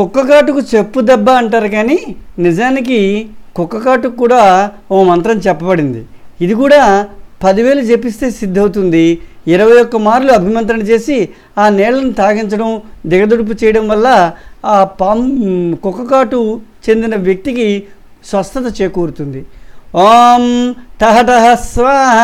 కుక్కకాటుకు చెప్పు దెబ్బ అంటారు కానీ నిజానికి కుక్కకాటుకు కూడా ఓ మంత్రం చెప్పబడింది. ఇది కూడా పదివేలు జపిస్తే సిద్ధవుతుంది. ఇరవై ఒక్క మార్లు అభిమంత్రణ చేసి ఆ నీళ్ళను తాగించడం దిగదుడుపు చేయడం వల్ల ఆ పాము కుక్కకాటు చెందిన వ్యక్తికి స్వస్థత చేకూరుతుంది. ఓం తహ టహ స్వాహ.